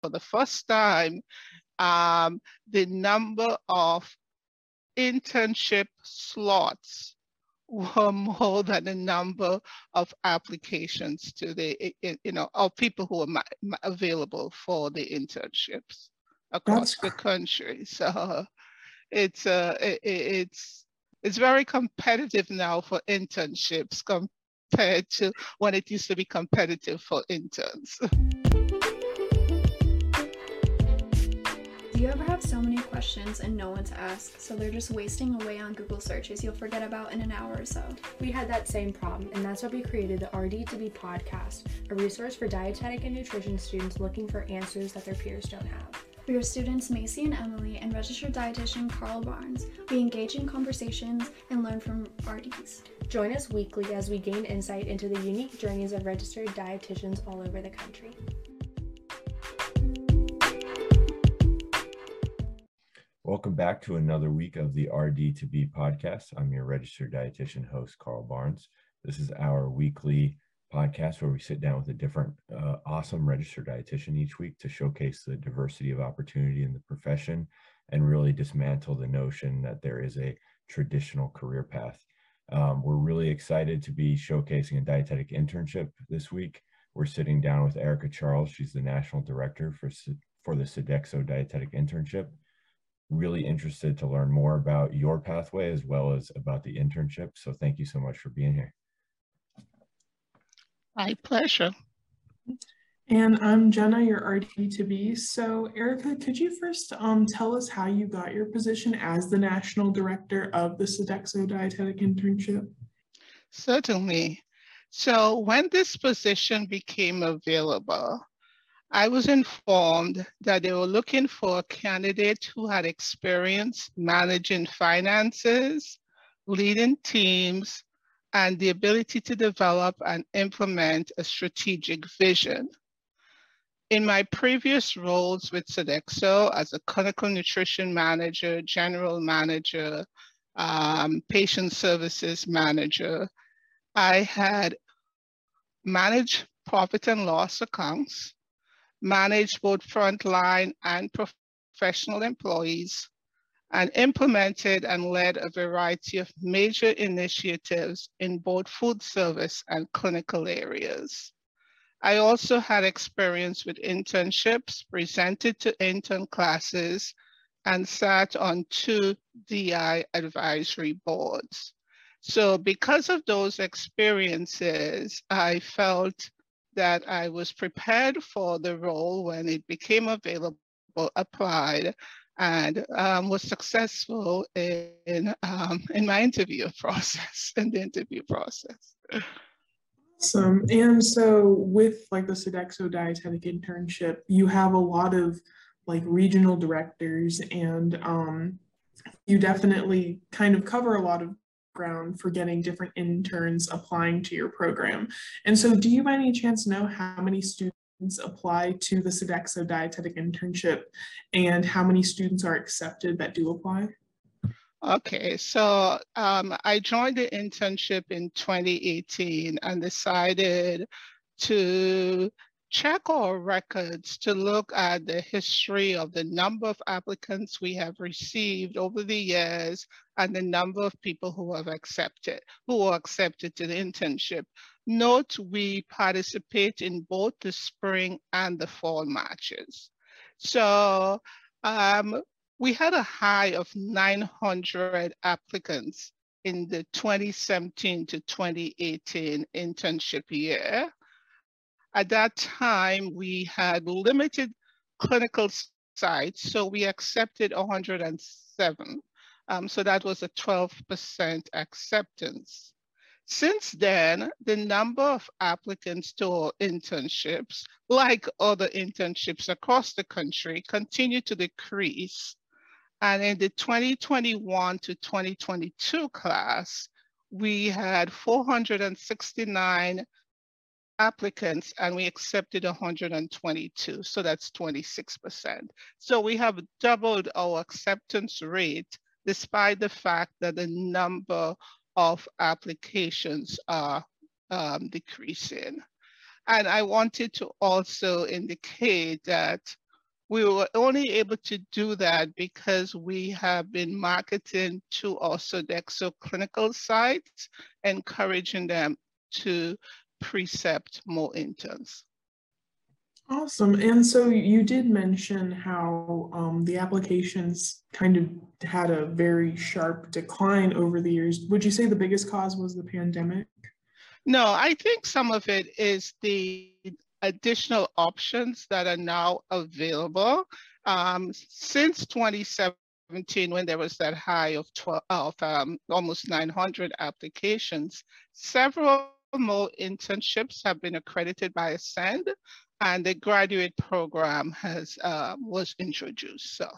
for the first time, um, the number of internship slots were more than the number of applications to the, you know, of people who are available for the internships across That's... the country. So it's uh, it, it's it's very competitive now for internships compared to when it used to be competitive for interns. Do you ever have so many questions and no one to ask, so they're just wasting away on Google searches you'll forget about in an hour or so? We had that same problem, and that's why we created the RD2B podcast, a resource for dietetic and nutrition students looking for answers that their peers don't have. We are students Macy and Emily and registered dietitian Carl Barnes. We engage in conversations and learn from RDs. Join us weekly as we gain insight into the unique journeys of registered dietitians all over the country. Welcome back to another week of the RD2B podcast. I'm your registered dietitian host, Carl Barnes. This is our weekly podcast where we sit down with a different uh, awesome registered dietitian each week to showcase the diversity of opportunity in the profession and really dismantle the notion that there is a traditional career path. Um, we're really excited to be showcasing a dietetic internship this week. We're sitting down with Erica Charles. She's the national director for, for the Sodexo dietetic internship. Really interested to learn more about your pathway as well as about the internship. So thank you so much for being here. My pleasure. And I'm Jenna, your RD to be. So, Erica, could you first um, tell us how you got your position as the national director of the Sodexo Dietetic Internship? Certainly. So, when this position became available, I was informed that they were looking for a candidate who had experience managing finances, leading teams, and the ability to develop and implement a strategic vision. In my previous roles with Sodexo as a clinical nutrition manager, general manager, um, patient services manager, I had managed profit and loss accounts, managed both frontline and professional employees, and implemented and led a variety of major initiatives in both food service and clinical areas. I also had experience with internships, presented to intern classes, and sat on two DI advisory boards. So because of those experiences, I felt that I was prepared for the role when it became available, applied, and um, was successful in um, in my interview process in the interview process. Awesome. And so with like the Sodexo dietetic internship, you have a lot of like regional directors and um, you definitely kind of cover a lot of ground for getting different interns applying to your program. And so do you by any chance know how many students apply to the Sodexo dietetic internship and how many students are accepted that do apply? Okay, so um, I joined the internship in 2018 and decided to check our records to look at the history of the number of applicants we have received over the years and the number of people who have accepted, who are accepted to the internship. Note we participate in both the spring and the fall matches. So um, we had a high of 900 applicants in the 2017 to 2018 internship year. At that time, we had limited clinical sites, so we accepted 107. Um, so that was a 12% acceptance. Since then, the number of applicants to internships, like other internships across the country, continue to decrease. And in the 2021 to 2022 class, we had 469 applicants and we accepted 122, so that's 26%. So we have doubled our acceptance rate despite the fact that the number of applications are um, decreasing. And I wanted to also indicate that we were only able to do that because we have been marketing to our Sodexo clinical sites, encouraging them to precept more interns. Awesome. And so you did mention how um, the applications kind of had a very sharp decline over the years. Would you say the biggest cause was the pandemic? No, I think some of it is the additional options that are now available. Um, since 2017, when there was that high of, 12, of um, almost 900 applications, several more internships have been accredited by ACEND, and the graduate program has uh, was introduced. So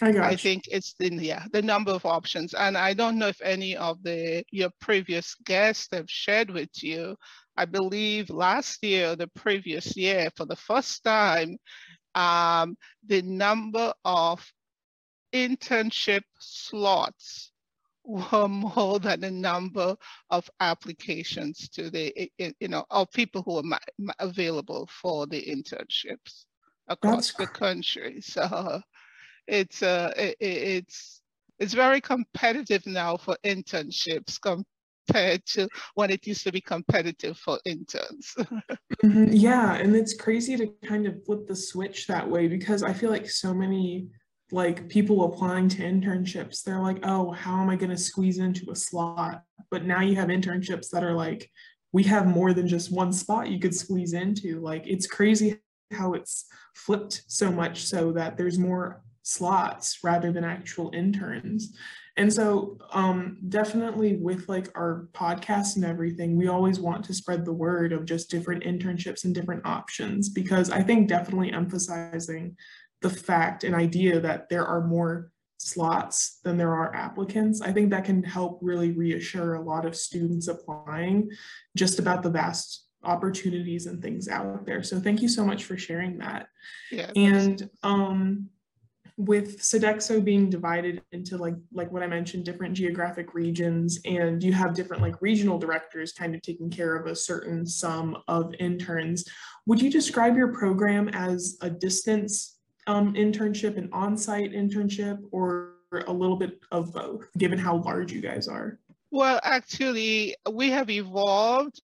I, I think it's the yeah the number of options, and I don't know if any of the your previous guests have shared with you. I believe last year, the previous year, for the first time, um, the number of internship slots were more than the number of applications to the you know of people who are available for the internships across That's... the country. So it's uh, it, it's it's very competitive now for internships compared to when it used to be competitive for interns. mm-hmm. Yeah, and it's crazy to kind of flip the switch that way because I feel like so many like people applying to internships, they're like, oh, how am I going to squeeze into a slot? But now you have internships that are like, we have more than just one spot you could squeeze into. Like it's crazy how it's flipped so much so that there's more slots rather than actual interns. And so um, definitely with like our podcast and everything, we always want to spread the word of just different internships and different options because I think definitely emphasizing the fact and idea that there are more slots than there are applicants, I think that can help really reassure a lot of students applying just about the vast opportunities and things out there. So thank you so much for sharing that. Yeah. And um, with Sodexo being divided into like like what I mentioned, different geographic regions, and you have different like regional directors kind of taking care of a certain sum of interns. Would you describe your program as a distance um, internship, an on-site internship, or a little bit of both, given how large you guys are? Well, actually, we have evolved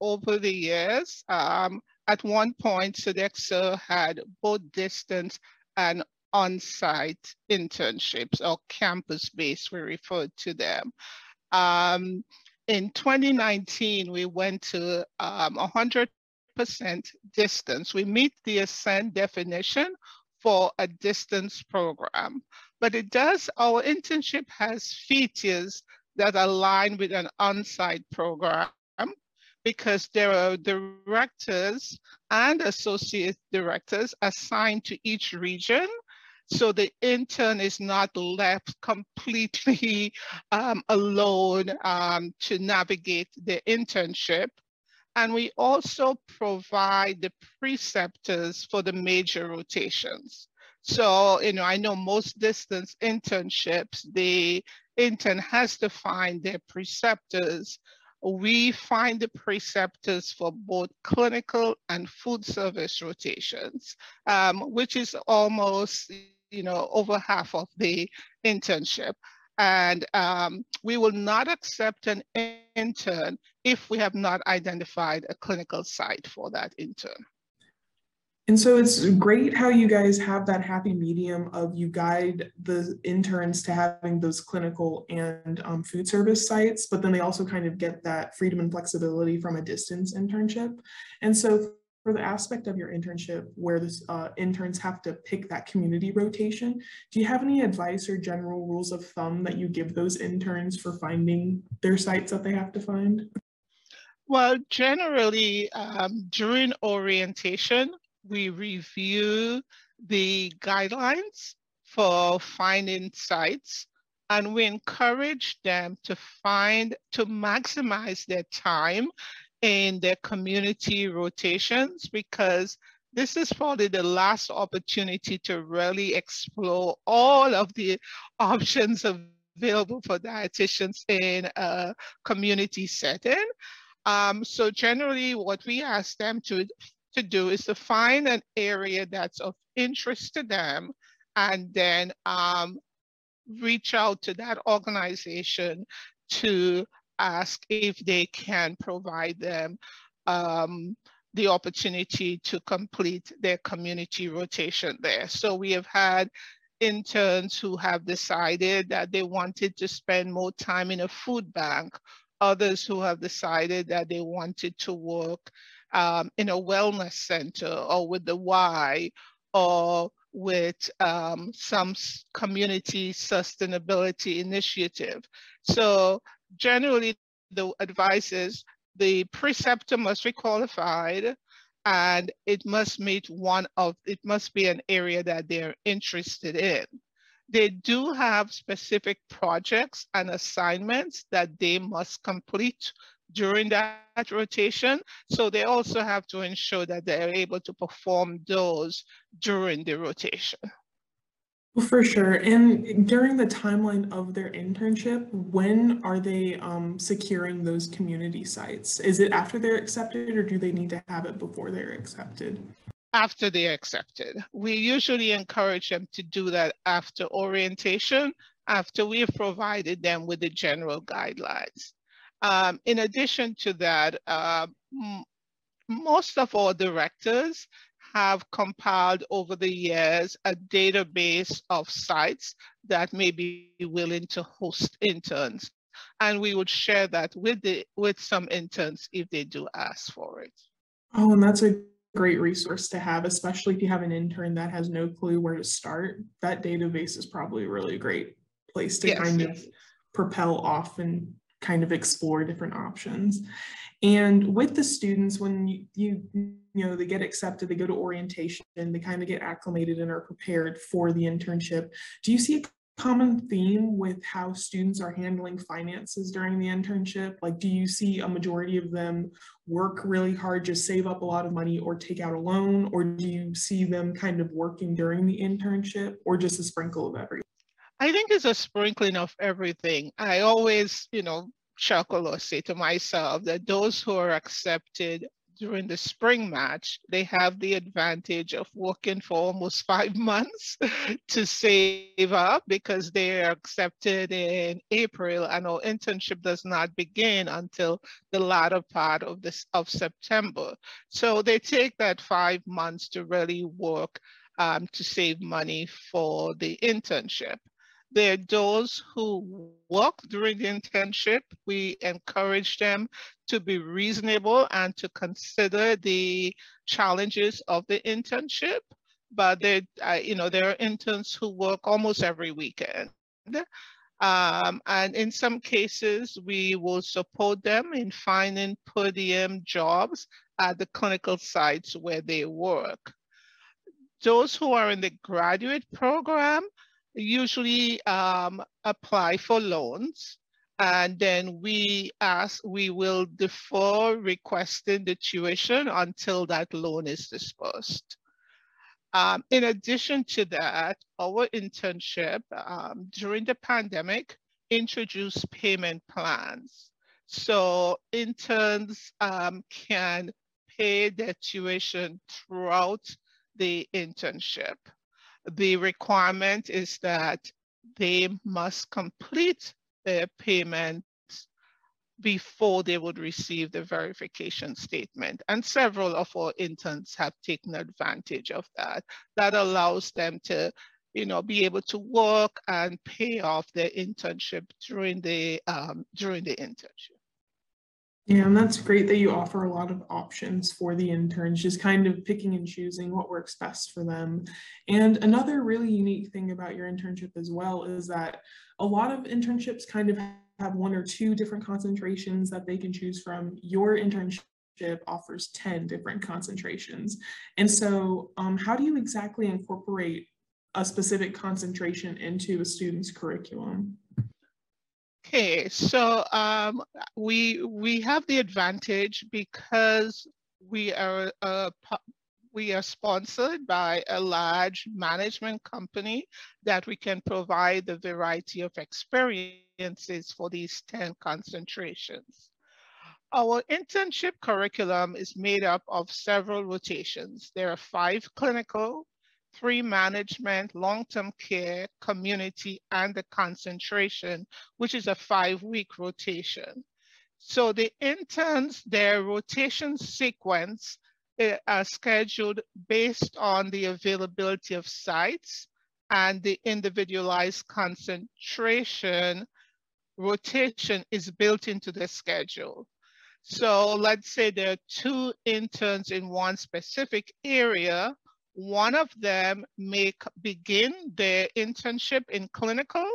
over the years. Um, at one point, Sodexo had both distance and on-site internships or campus-based, we referred to them. Um, in 2019, we went to um, 100% distance. We meet the ACEND definition for a distance program, but it does, our internship has features that align with an on-site program because there are directors and associate directors assigned to each region so the intern is not left completely um, alone um, to navigate the internship. And we also provide the preceptors for the major rotations. So, you know, I know most distance internships, the intern has to find their preceptors. We find the preceptors for both clinical and food service rotations, um, which is almost you know, over half of the internship. And um, we will not accept an intern if we have not identified a clinical site for that intern. And so it's great how you guys have that happy medium of you guide the interns to having those clinical and um, food service sites, but then they also kind of get that freedom and flexibility from a distance internship. And so for the aspect of your internship where the uh, interns have to pick that community rotation, do you have any advice or general rules of thumb that you give those interns for finding their sites that they have to find? Well, generally, um, during orientation, we review the guidelines for finding sites and we encourage them to find, to maximize their time in their community rotations because this is probably the last opportunity to really explore all of the options available for dietitians in a community setting. Um, so generally what we ask them to to do is to find an area that's of interest to them and then um, reach out to that organization to ask if they can provide them um, the opportunity to complete their community rotation there. So we have had interns who have decided that they wanted to spend more time in a food bank, others who have decided that they wanted to work um, in a wellness center or with the Y or with um, some community sustainability initiative. So generally the advice is the preceptor must be qualified and it must meet one of, it must be an area that they're interested in. They do have specific projects and assignments that they must complete during that rotation. So they also have to ensure that they're able to perform those during the rotation. For sure. And during the timeline of their internship, when are they um, securing those community sites? Is it after they're accepted or do they need to have it before they're accepted? After they're accepted. We usually encourage them to do that after orientation, after we have provided them with the general guidelines. Um, in addition to that, uh, most of our directors have compiled over the years a database of sites that may be willing to host interns. And we would share that with the with some interns if they do ask for it. Oh, and that's a great resource to have, especially if you have an intern that has no clue where to start. That database is probably really a great place to yes, kind yes. of propel off and kind of explore different options. And with the students, when you, you, you know, they get accepted, they go to orientation, they kind of get acclimated and are prepared for the internship. Do you see a common theme with how students are handling finances during the internship? Like, do you see a majority of them work really hard, just save up a lot of money or take out a loan? Or do you see them kind of working during the internship or just a sprinkle of everything? I think it's a sprinkling of everything. I always, you know, chuckle or say to myself that those who are accepted during the spring match, they have the advantage of working for almost five months to save up because they are accepted in April and our internship does not begin until the latter part of this of September. So they take that five months to really work um, to save money for the internship. There are those who work during the internship. We encourage them to be reasonable and to consider the challenges of the internship. But there, uh, you know, there are interns who work almost every weekend. Um, and in some cases, we will support them in finding per diem jobs at the clinical sites where they work. Those who are in the graduate program, usually um, apply for loans and then we ask, we will defer requesting the tuition until that loan is disbursed. Um, in addition to that, our internship um, during the pandemic introduced payment plans. So interns um, can pay their tuition throughout the internship the requirement is that they must complete their payments before they would receive the verification statement. And several of our interns have taken advantage of that. That allows them to you know, be able to work and pay off their internship during the um, during the internship. Yeah, and that's great that you offer a lot of options for the interns, just kind of picking and choosing what works best for them. And another really unique thing about your internship as well is that a lot of internships kind of have one or two different concentrations that they can choose from. Your internship offers 10 different concentrations. And so um, how do you exactly incorporate a specific concentration into a student's curriculum? Okay, so um, we we have the advantage because we are a, we are sponsored by a large management company that we can provide the variety of experiences for these 10 concentrations. Our internship curriculum is made up of several rotations. There are five clinical, three management, long-term care, community, and the concentration, which is a five-week rotation. So the interns, their rotation sequence uh, are scheduled based on the availability of sites and the individualized concentration rotation is built into the schedule. So let's say there are two interns in one specific area. One of them may begin their internship in clinical,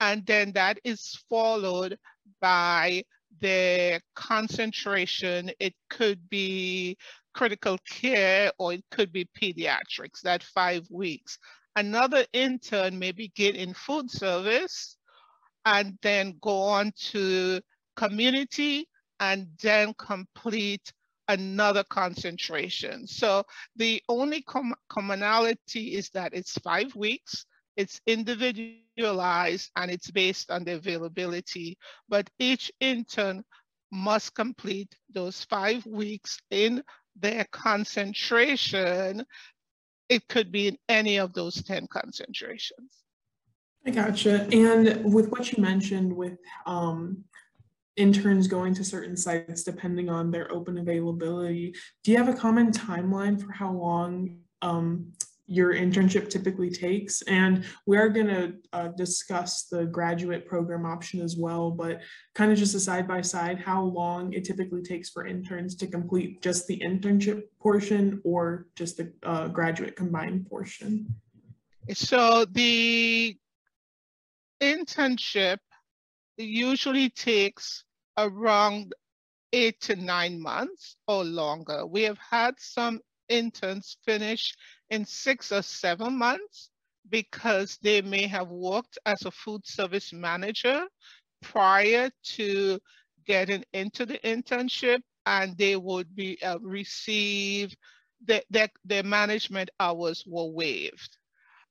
and then that is followed by the concentration. It could be critical care or it could be pediatrics, that five weeks. Another intern may begin in food service and then go on to community and then complete another concentration. So the only com commonality is that it's five weeks, it's individualized, and it's based on the availability, but each intern must complete those five weeks in their concentration it could be in any of those 10 concentrations. I gotcha. And with what you mentioned with um, interns going to certain sites depending on their open availability, do you have a common timeline for how long um, your internship typically takes. And we are going to uh, discuss the graduate program option as well, but kind of just a side by side, how long it typically takes for interns to complete just the internship portion or just the uh, graduate combined portion. So the internship usually takes around eight to nine months or longer. We have had some interns finish in six or seven months because they may have worked as a food service manager prior to getting into the internship and they would be uh, receive the, the, their management hours were waived.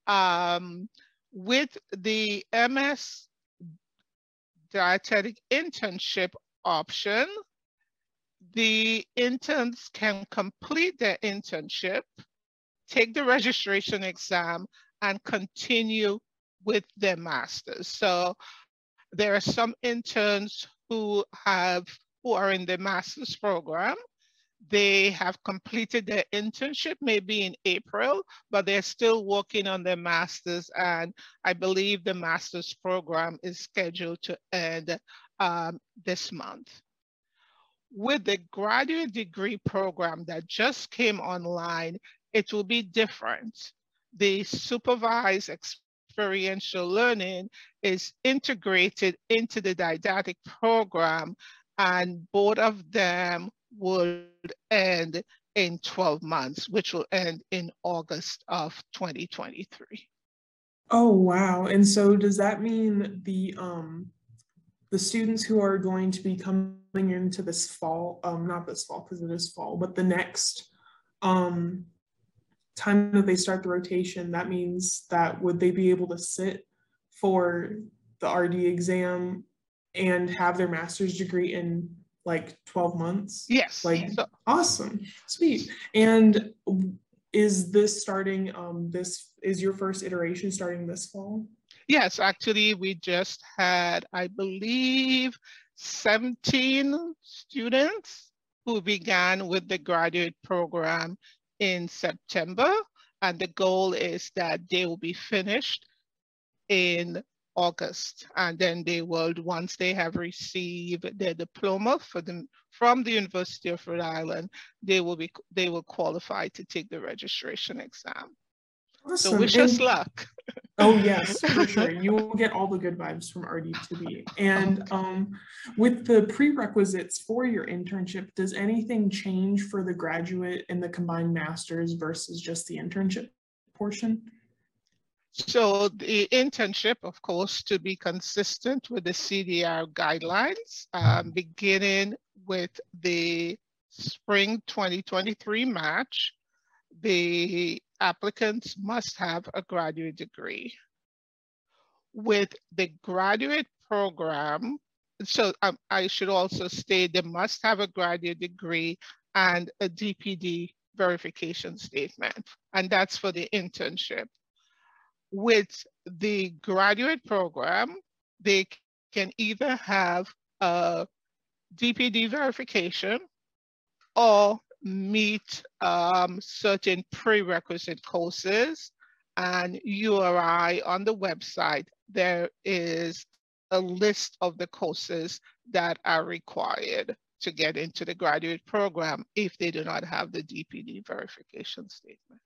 Um, with the MS dietetic internship option, the interns can complete their internship take the registration exam and continue with their masters. So there are some interns who have who are in the master's program. They have completed their internship maybe in April, but they're still working on their master's. And I believe the master's program is scheduled to end um, this month. With the graduate degree program that just came online, it will be different. The supervised experiential learning is integrated into the didactic program and both of them would end in 12 months, which will end in August of 2023. Oh, wow. And so does that mean the um the students who are going to be coming into this fall, um, not this fall because it is fall, but the next um time that they start the rotation, that means that would they be able to sit for the RD exam and have their master's degree in like 12 months? Yes. Like so. awesome. Sweet. And is this starting um this is your first iteration starting this fall? Yes, actually we just had I believe 17 students who began with the graduate program in September, and the goal is that they will be finished in August. And then they will, once they have received their diploma for them from the University of Rhode Island, they will be they will qualify to take the registration exam. Awesome. So wish and, us luck. oh yes, for sure. You will get all the good vibes from RD2B. And okay. um, with the prerequisites for your internship, does anything change for the graduate in the combined masters versus just the internship portion? So the internship, of course, to be consistent with the CDR guidelines, um, beginning with the spring 2023 match, the applicants must have a graduate degree. With the graduate program, so um, I should also state they must have a graduate degree and a DPD verification statement, and that's for the internship. With the graduate program, they can either have a DPD verification or meet um, certain prerequisite courses and URI on the website, there is a list of the courses that are required to get into the graduate program if they do not have the DPD verification statement.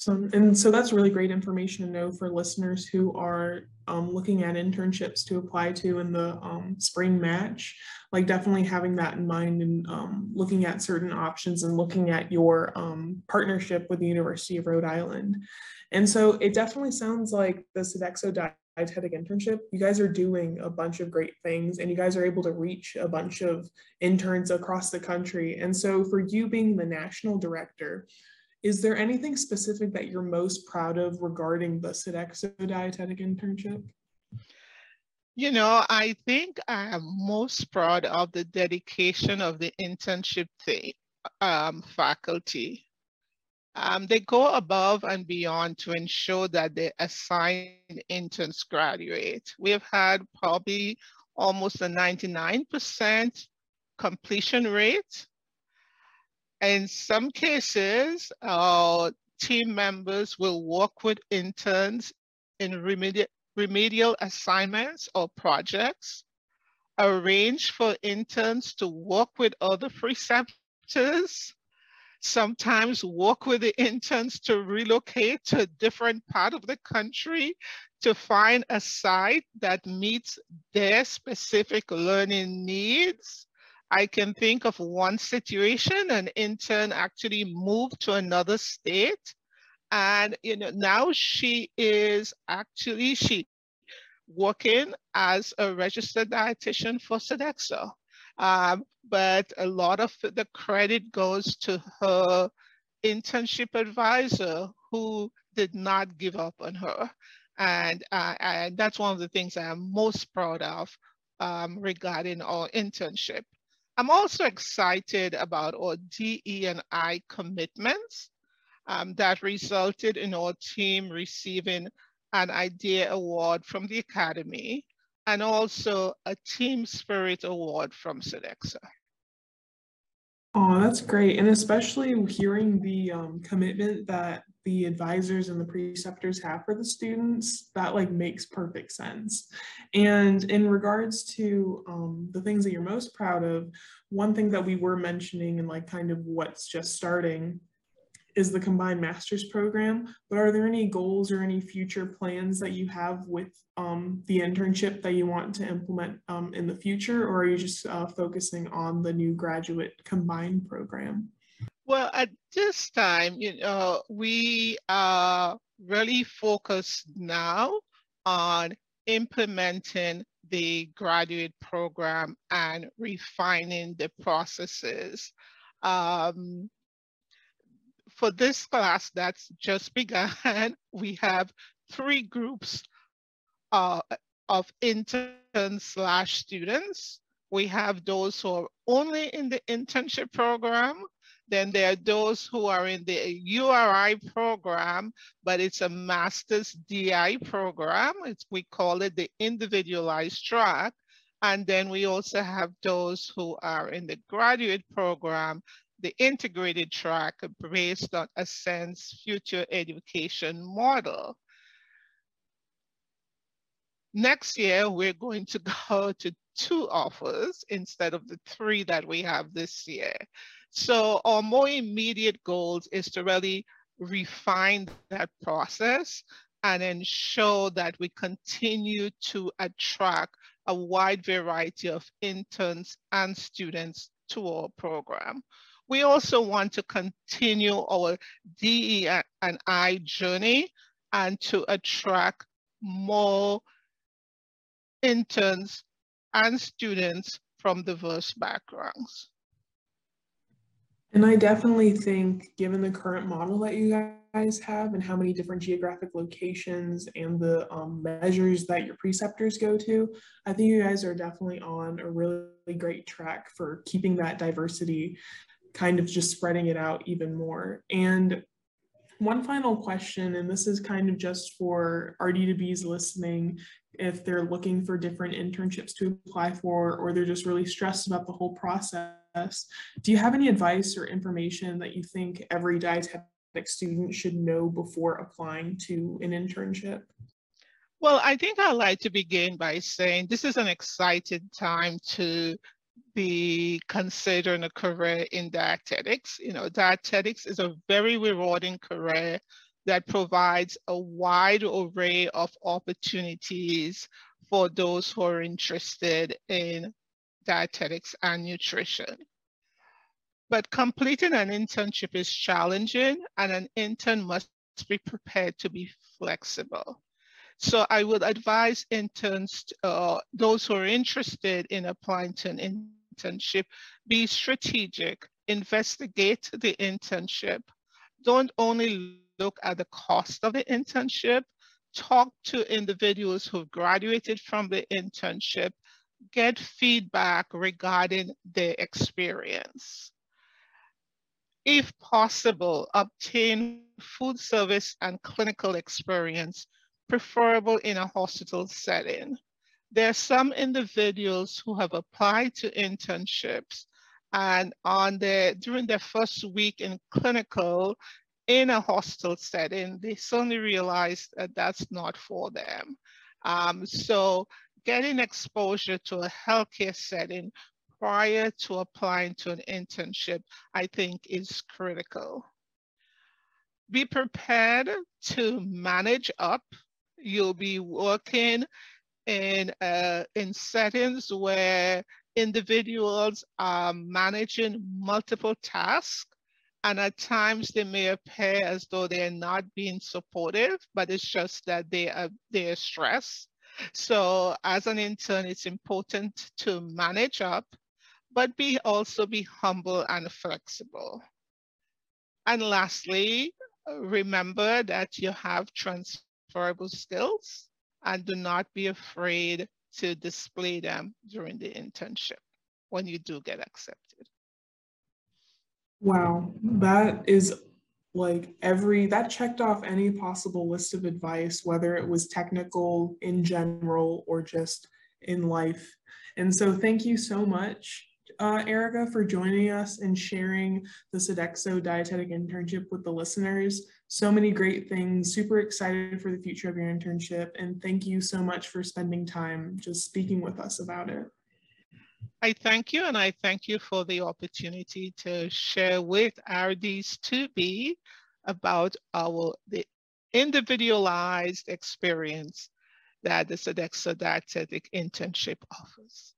Awesome. And so that's really great information to know for listeners who are um, looking at internships to apply to in the um, spring match. Like definitely having that in mind and um, looking at certain options and looking at your um, partnership with the University of Rhode Island. And so it definitely sounds like the Sodexo dietetic internship, you guys are doing a bunch of great things and you guys are able to reach a bunch of interns across the country. And so for you being the national director, is there anything specific that you're most proud of regarding the Sodexo dietetic internship? You know, I think I am most proud of the dedication of the internship um, faculty. Um, they go above and beyond to ensure that the assigned interns graduate. We have had probably almost a 99% completion rate in some cases, our team members will work with interns in remedi remedial assignments or projects, arrange for interns to work with other preceptors, sometimes work with the interns to relocate to a different part of the country to find a site that meets their specific learning needs I can think of one situation, an intern actually moved to another state and you know now she is actually she working as a registered dietitian for Sodexo. Um, but a lot of the credit goes to her internship advisor who did not give up on her. And, uh, and that's one of the things I'm most proud of um, regarding our internship. I'm also excited about our DE and I commitments um, that resulted in our team receiving an IDEA award from the Academy and also a Team Spirit award from Sodexo. Oh, that's great. And especially hearing the um, commitment that the advisors and the preceptors have for the students, that like makes perfect sense. And in regards to um, the things that you're most proud of, one thing that we were mentioning and like kind of what's just starting is the combined master's program, but are there any goals or any future plans that you have with um, the internship that you want to implement um, in the future, or are you just uh, focusing on the new graduate combined program? Well, at this time, you know, we are really focused now on implementing the graduate program and refining the processes. Um, for this class that's just begun, we have three groups uh, of interns slash students. We have those who are only in the internship program. Then there are those who are in the URI program, but it's a master's DI program. It's, we call it the individualized track. And then we also have those who are in the graduate program the integrated track based on ACEND's future education model. Next year, we're going to go to two offers instead of the three that we have this year. So our more immediate goals is to really refine that process and ensure that we continue to attract a wide variety of interns and students to our program. We also want to continue our DE and I journey and to attract more interns and students from diverse backgrounds. And I definitely think, given the current model that you guys have and how many different geographic locations and the um, measures that your preceptors go to, I think you guys are definitely on a really great track for keeping that diversity, kind of just spreading it out even more. And one final question, and this is kind of just for RD2Bs listening, if they're looking for different internships to apply for, or they're just really stressed about the whole process. Do you have any advice or information that you think every dietetic student should know before applying to an internship? Well, I think I'd like to begin by saying this is an exciting time to be considering a career in dietetics. You know, dietetics is a very rewarding career that provides a wide array of opportunities for those who are interested in dietetics and nutrition. But completing an internship is challenging and an intern must be prepared to be flexible. So I would advise interns, uh, those who are interested in applying to an internship, be strategic, investigate the internship. Don't only look at the cost of the internship, talk to individuals who have graduated from the internship, get feedback regarding their experience. If possible, obtain food service and clinical experience, preferable in a hospital setting. There are some individuals who have applied to internships and on their, during their first week in clinical, in a hostel setting, they suddenly realized that that's not for them. Um, so getting exposure to a healthcare setting prior to applying to an internship, I think is critical. Be prepared to manage up. You'll be working in, uh, in settings where individuals are managing multiple tasks and at times they may appear as though they're not being supportive, but it's just that they are they're stressed. So as an intern, it's important to manage up, but be also be humble and flexible. And lastly, remember that you have transferable skills and do not be afraid to display them during the internship when you do get accepted. Wow, that is like every that checked off any possible list of advice, whether it was technical in general or just in life. And so, thank you so much, uh, Erica, for joining us and sharing the Sodexo dietetic internship with the listeners. So many great things, super excited for the future of your internship. And thank you so much for spending time just speaking with us about it. I thank you and I thank you for the opportunity to share with RDs2B about our the individualized experience that the Sodexo Dietetic internship offers.